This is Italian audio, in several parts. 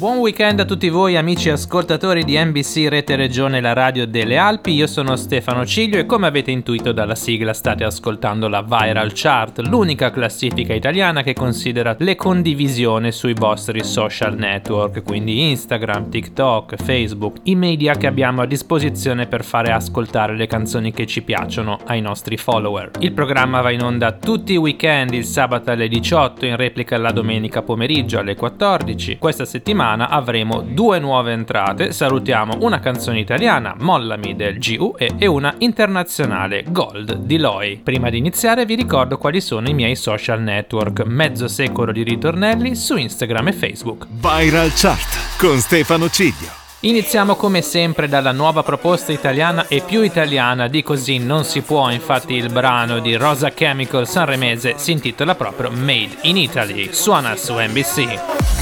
Buon weekend a tutti voi amici ascoltatori di NBC Rete Regione La Radio delle Alpi, io sono Stefano Ciglio e come avete intuito dalla sigla state ascoltando la Viral Chart, l'unica classifica italiana che considera le condivisioni sui vostri social network, quindi Instagram, TikTok, Facebook, i media che abbiamo a disposizione per fare ascoltare le canzoni che ci piacciono ai nostri follower. Il programma va in onda tutti i weekend, il sabato alle 18, in replica la domenica pomeriggio alle 14. Questa settimana settimana avremo due nuove entrate. Salutiamo una canzone italiana, Mollami del GUE, e una internazionale, Gold di Loi. Prima di iniziare vi ricordo quali sono i miei social network, mezzo secolo di ritornelli su Instagram e Facebook. Viral Chart con Stefano Ciglio. Iniziamo come sempre dalla nuova proposta italiana e più italiana di Così non si può, infatti il brano di Rosa Chemical Sanremese si intitola proprio Made in Italy, suona su NBC.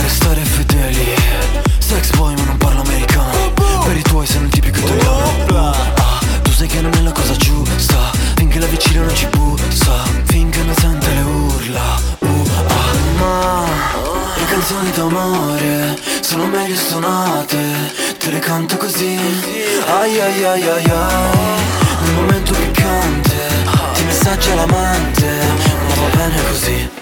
Restare fedeli. Sex boy ma non parlo americano. Per i tuoi sei un tipico italiano. Ah, Tu sai che non è la cosa giusta. Finché la vicina non ci bussa. Finché non sente le urla. Uh, ah, Ma le canzoni d'amore Sono meglio suonate. Te le canto così. Ai ai ai ai ai. Nel momento piccante. Ti messaggia l'amante Ma va bene così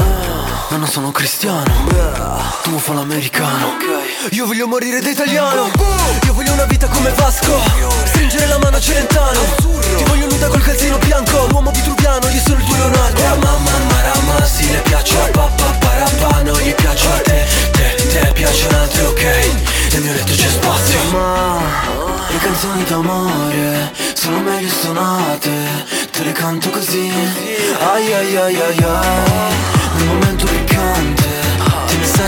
ma non sono cristiano. Tu fa l'americano Io voglio morire da italiano. Io voglio una vita come Vasco. Stringere la mano a Celentano. Ti voglio nuda col calzino bianco. L'uomo vitruviano, io sono il tuo Leonardo La mamma marama, sì le piace. A papà parapà Non gli piace a te, te, te piacciono altre, ok? Nel mio letto c'è spazio. Ma le canzoni d'amore sono meglio suonate. Te le canto così. Ai ai ai ai ai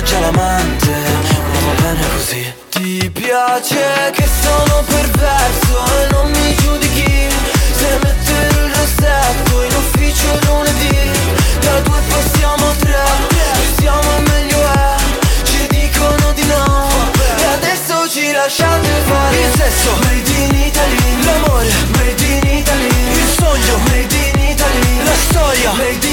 Messaggia l'amante Ma va bene così. Ti piace che sono perverso E non mi giudichi. Se metterò il rossetto In ufficio lunedì Da due passiamo a tre siamo e meglio è Ci dicono di no. E adesso ci lasciate fare Il sesso. Made in Italy L'amore Made in Italy. Il sogno Made in Italy La storia. Made in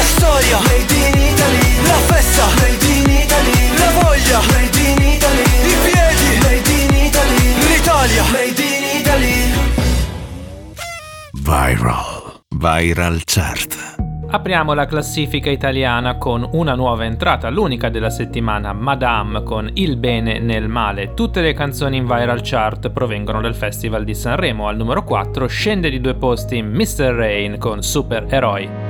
La storia made in Italy La festa made in Italy La voglia made in Italy I piedi made in Italy L'Italia made in Italy Viral. Viral Chart. Apriamo la classifica italiana con una nuova entrata, l'unica della settimana, Madame con Il bene nel male. Tutte le canzoni in viral chart provengono dal Festival di Sanremo. Al numero 4 scende di due posti Mr. Rain con Supereroi.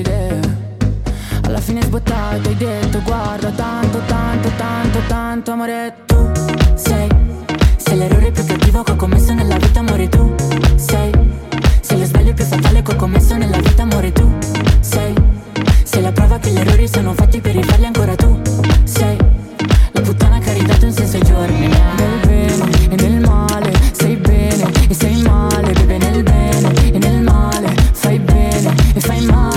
Alla fine sbottato hai detto guarda tanto, tanto, tanto, tanto amore tu sei Sei l'errore più cattivo che ho commesso nella vita amore tu sei Sei lo sbaglio più fatale che ho commesso nella vita amore tu sei Sei la prova che gli errori sono fatti per rifarli ancora tu sei La puttana che ha ridato un senso ai giorni Nel bene e nel male Sei bene e sei male Bebe nel bene e nel male Fai bene e fai male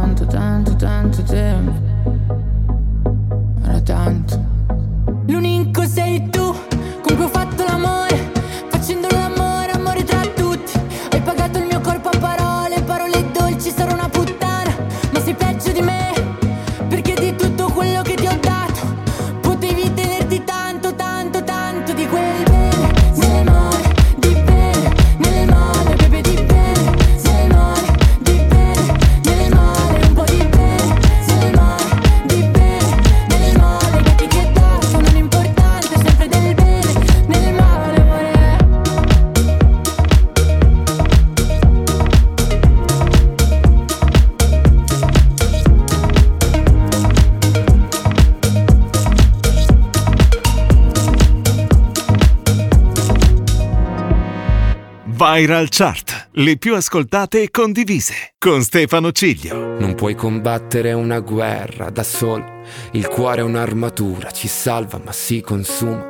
tanto, tanto, tanto, tanto tempo Era Viral Chart, le più ascoltate e condivise, con Stefano Ciglio. Non puoi combattere una guerra da solo. Il cuore è un'armatura, ci salva ma si consuma.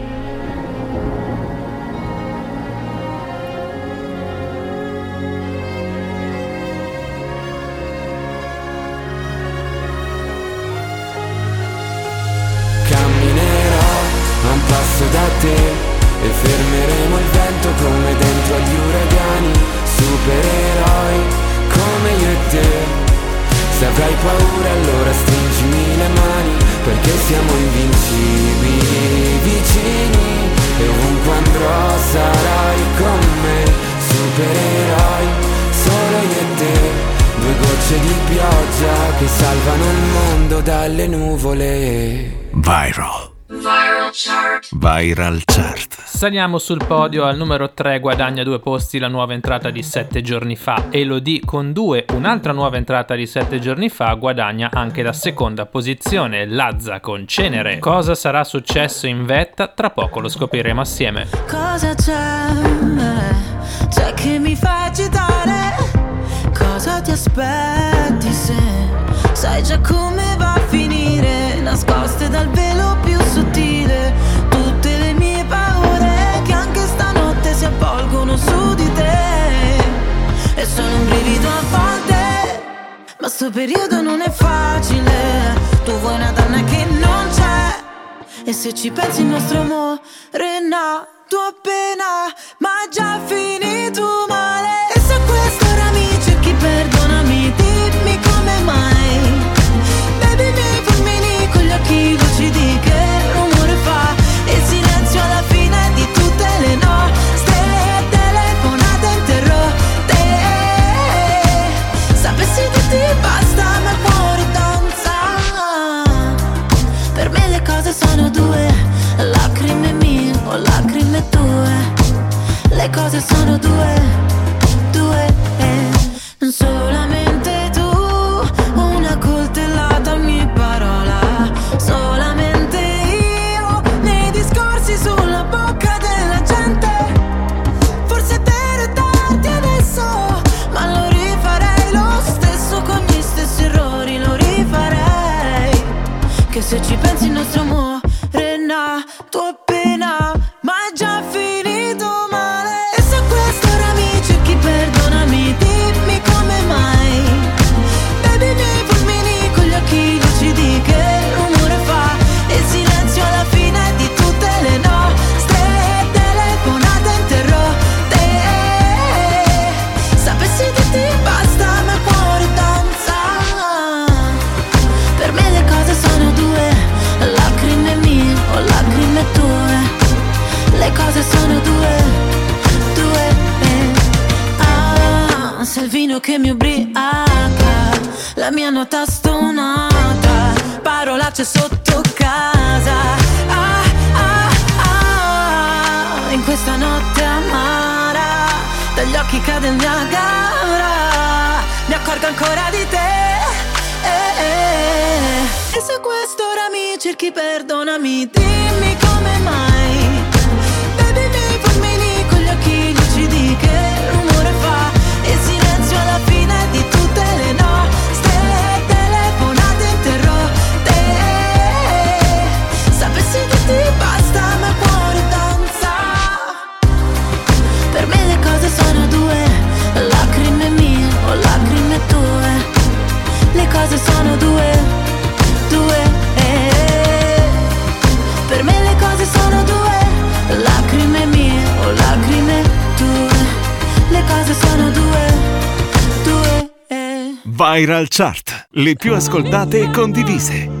Perché siamo invincibili vicini e ovunque andrò sarai con me, supereroi solo io e te. Due gocce di pioggia che salvano il mondo dalle nuvole. Viral. Viral Chart. Viral Chart. Saliamo sul podio, al numero 3 guadagna due posti la nuova entrata di 7 giorni fa. Elodie con due, un'altra nuova entrata di 7 giorni fa, guadagna anche la seconda posizione. Lazza con Cenere. Cosa sarà successo in vetta? Tra poco lo scopriremo assieme. Cosa c'è? C'è che mi fa agitare? Cosa ti aspetti se sai già come va ma sto periodo non è facile. Tu vuoi una donna che non c'è. E se ci pensi il nostro amore è appena ma già finito male cose sono due, di te. Eh, eh. E se a quest'ora mi cerchi perdonami. Dimmi come mai Le cose sono due, due eh. Per me le cose sono due Lacrime mie o lacrime tue Le cose sono due, due eh. Viral Chart. Le più ascoltate e condivise.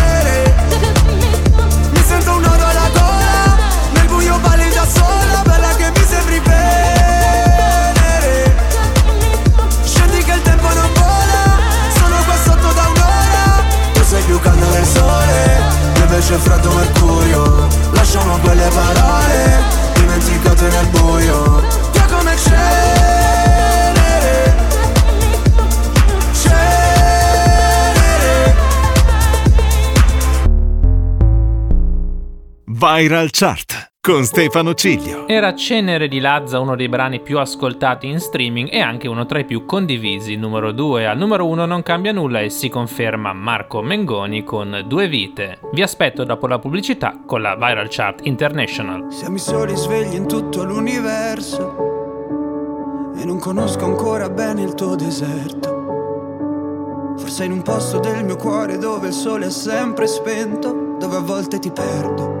Sola, che mi sembri che il tempo non vola, sono qua sotto da sei più caldo del sole, io invece freddo mercurio. Lasciamo quelle parole, dimenticate nel buio. Via come cenere, cenere. Viral Chart con Stefano Ciglio. Era Cenere di Lazza uno dei brani più ascoltati in streaming e anche uno tra i più condivisi. Numero 2 al numero 1 non cambia nulla e si conferma Marco Mengoni con Due Vite. Vi aspetto dopo la pubblicità con la Viral Chart International. Siamo i soli svegli in tutto l'universo e non conosco ancora bene il tuo deserto. Forse in un posto del mio cuore dove il sole è sempre spento, dove a volte ti perdo,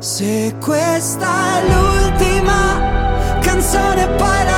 Se questa è l'ultima canzone, poi la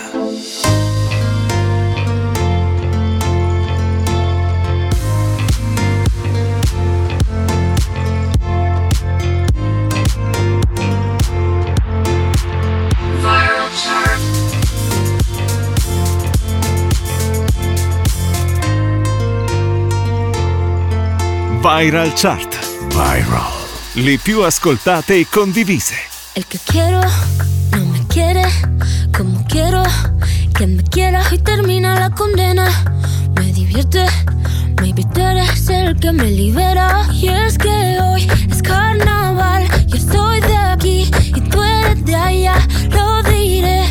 Viral Chart. Viral. Le più ascoltate e condivise. El que quiero no me quiere como quiero que me quiera y termina la condena. Me divierte, maybe tú eres el que me libera. Y es que hoy es carnaval, yo soy de aquí y tú eres de allá. Lo diré.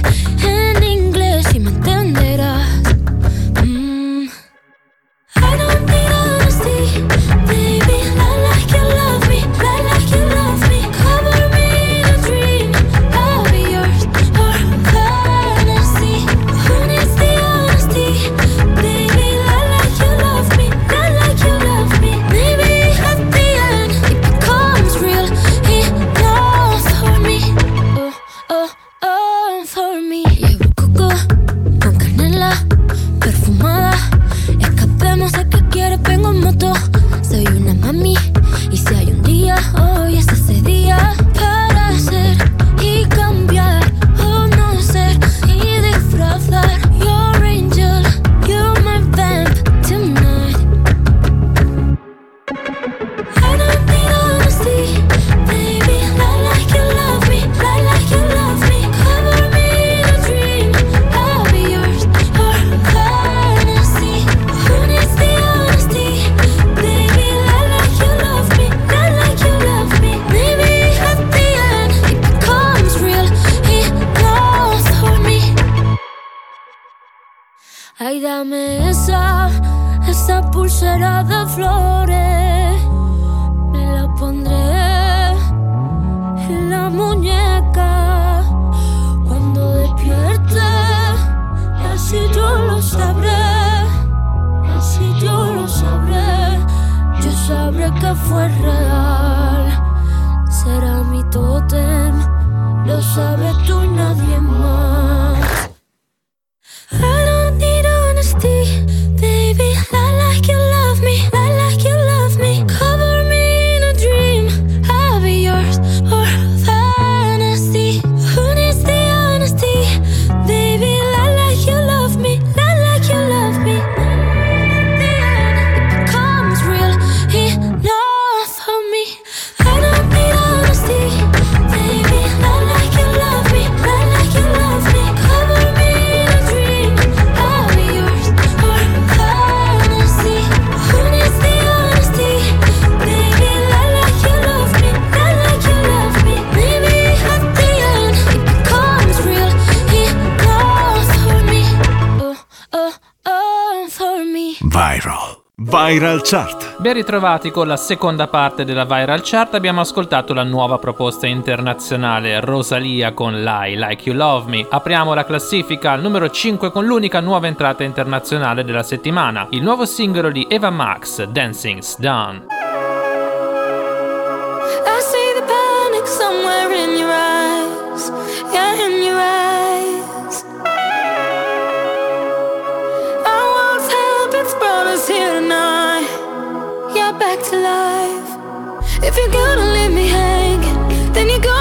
Viral Chart. Ben ritrovati con la seconda parte della Viral Chart. Abbiamo ascoltato la nuova proposta internazionale Rosalia con Lie Like You Love Me. Apriamo la classifica al numero 5 con l'unica nuova entrata internazionale della settimana, il nuovo singolo di Eva Max, Dancing's Done. back to life. If you're gonna leave me hanging, then you're gonna.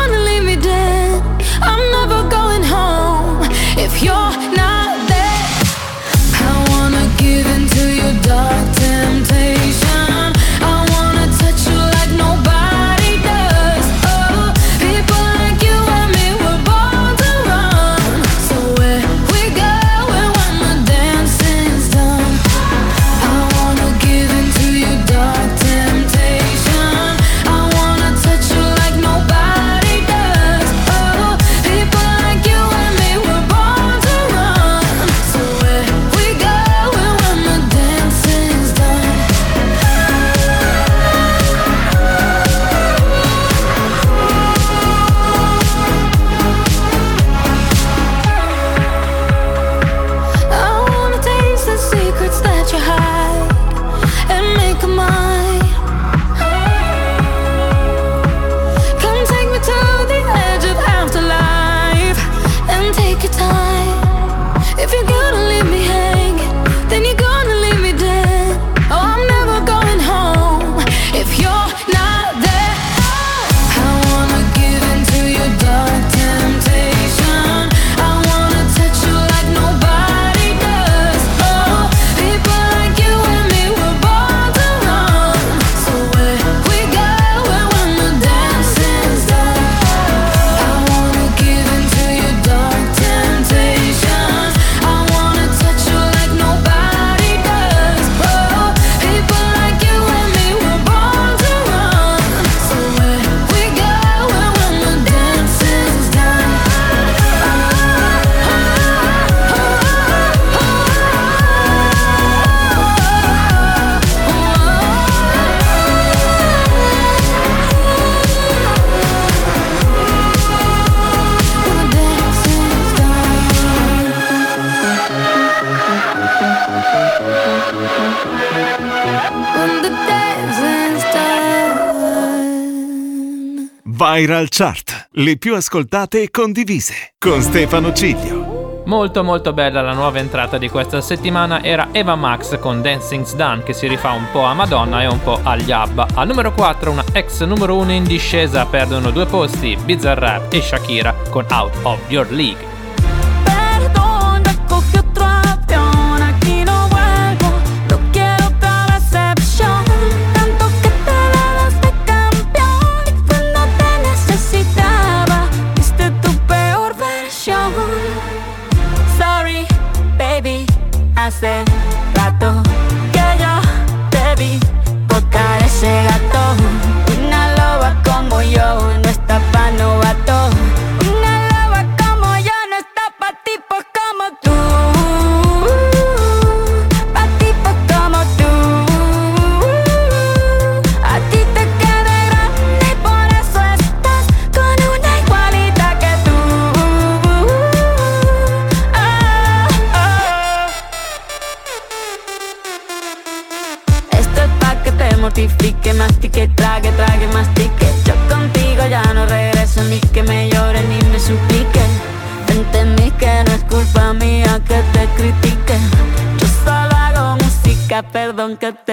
Viral Chart, le più ascoltate e condivise, con Stefano Ciglio. Molto molto bella la nuova entrata di questa settimana era Eva Max con Dancing's Done che si rifà un po' a Madonna e un po' agli Abba. Al numero 4 una ex numero 1 in discesa perdono due posti, Bizarrap e Shakira con Out of Your League.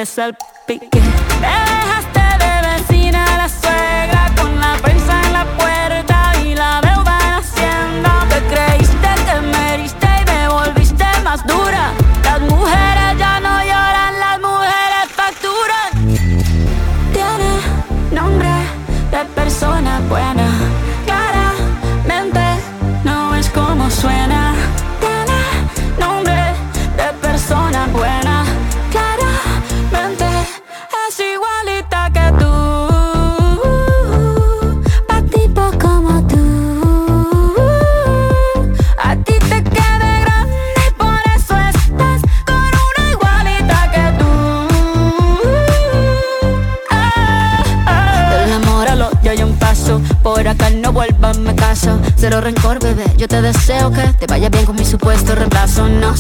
myself be.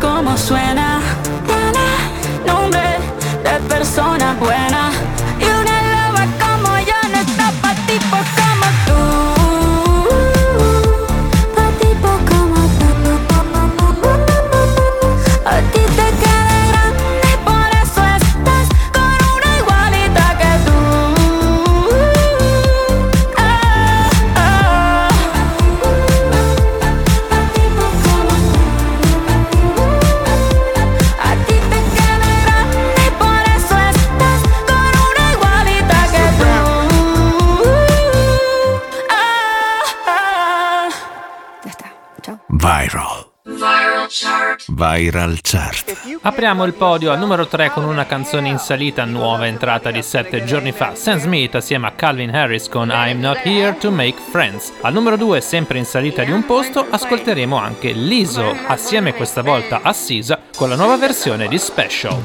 como suena. Nombre de persona buena Viral Chart. Apriamo il podio al numero 3 con una canzone in salita, nuova entrata di 7 giorni fa, Sam Smith assieme a Calvin Harris con I'm Not Here to Make Friends. Al numero 2, sempre in salita di un posto, ascolteremo anche Liso, assieme questa volta a Sisa, con la nuova versione di Special.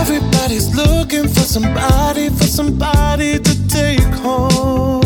Everybody's looking for somebody, for somebody to take home.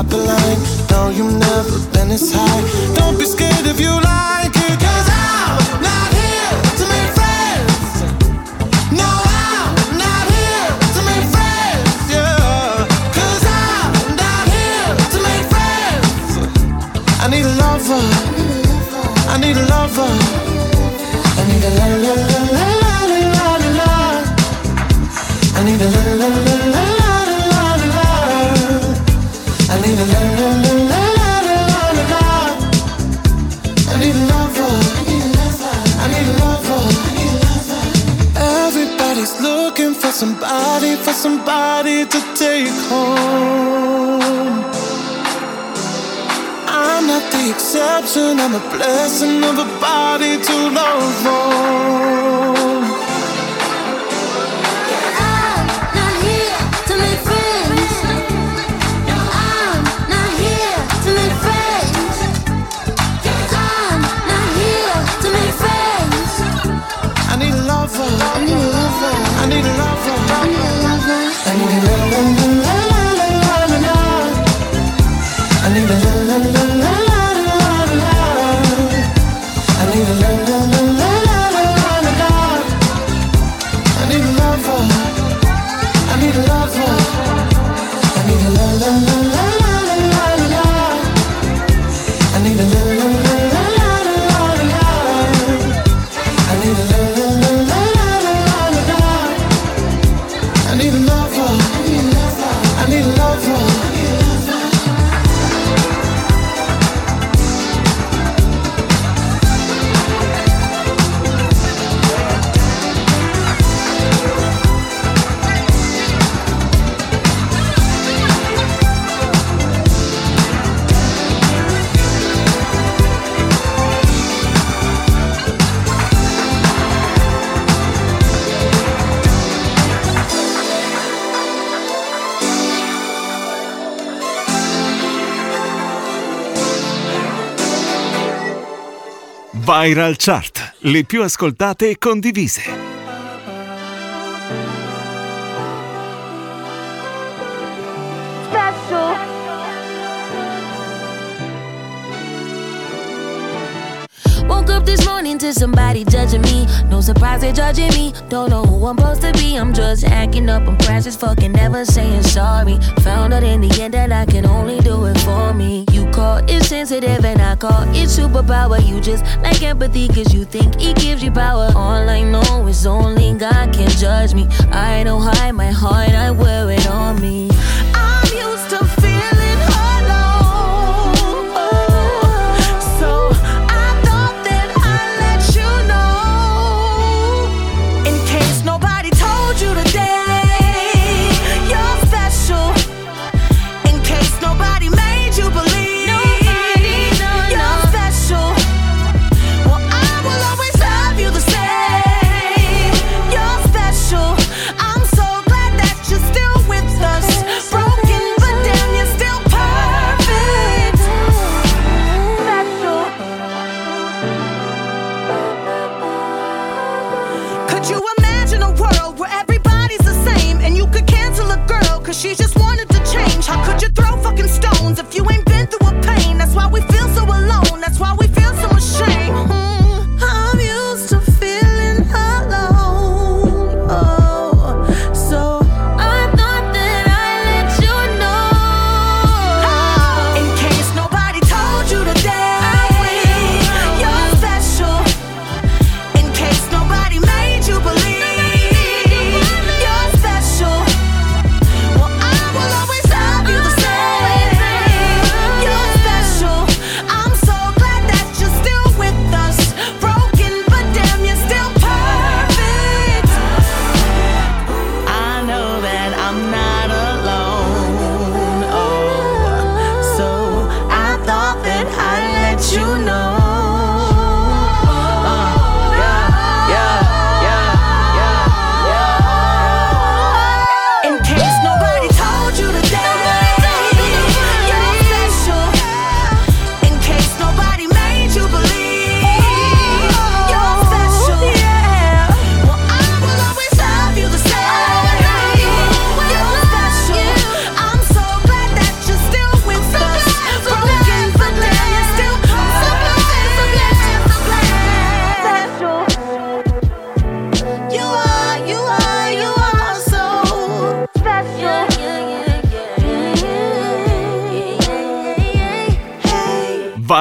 And drop a line. No, you've never been this high. Don't be scared if you like exception, I'm a blessing of a body to love on. Viral Chart, le più ascoltate e condivise. To somebody judging me. No surprise they're judging me. Don't know who I'm supposed to be. I'm just acting up. I'm precious, fucking never saying sorry. Found out in the end that I can only do it for me. You call it sensitive and I call it superpower. You just like empathy cause you think it gives you power. All I know is only God can judge me. I don't hide my heart, I wear it on me.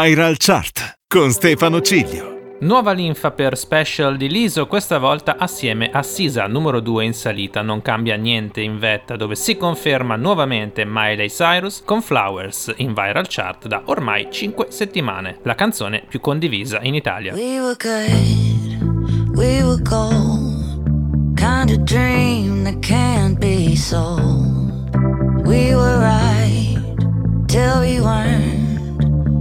Viral Chart con Stefano Ciglio. Nuova linfa per special di Liso, questa volta assieme a Sisa, numero 2 in salita. Non cambia niente in vetta, dove si conferma nuovamente Miley Cyrus con Flowers in viral chart da ormai 5 settimane. La canzone più condivisa in Italia. We were good, we were gold. Kind of dream that can't be sold. We were right till we weren't.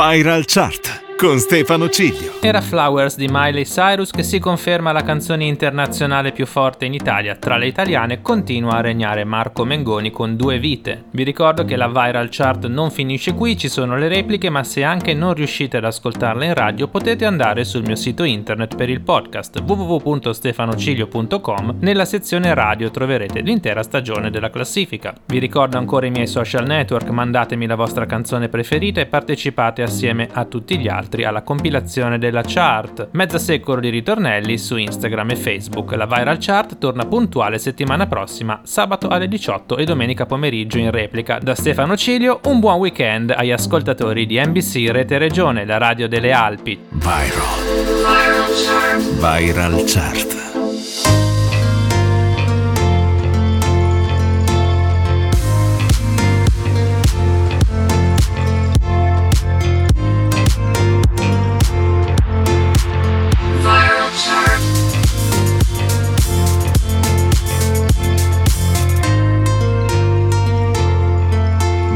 Viral Chart con Stefano Ciglio. Era Flowers di Miley Cyrus che si conferma la canzone internazionale più forte in Italia. Tra le italiane continua a regnare Marco Mengoni con due vite. Vi ricordo che la Viral Chart non finisce qui, ci sono le repliche, ma se anche non riuscite ad ascoltarla in radio potete andare sul mio sito internet per il podcast www.stefanocilio.com. Nella sezione radio troverete l'intera stagione della classifica. Vi ricordo ancora i miei social network, mandatemi la vostra canzone preferita e partecipate assieme a tutti gli altri alla compilazione della chart. Mezza secolo di ritornelli su Instagram e Facebook. La Viral Chart torna puntuale settimana prossima, sabato alle 18 e domenica pomeriggio in replica. Da Stefano Cilio, un buon weekend agli ascoltatori di NBC Rete Regione, la radio delle Alpi. Viral. Viral Chart.